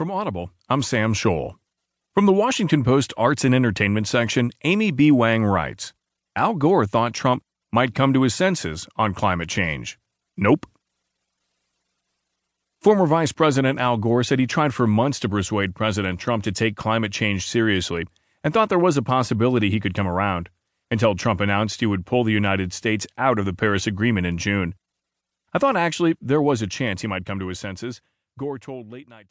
From Audible, I'm Sam Scholl. From the Washington Post Arts and Entertainment section, Amy B. Wang writes Al Gore thought Trump might come to his senses on climate change. Nope. Former Vice President Al Gore said he tried for months to persuade President Trump to take climate change seriously and thought there was a possibility he could come around until Trump announced he would pull the United States out of the Paris Agreement in June. I thought actually there was a chance he might come to his senses, Gore told Late Night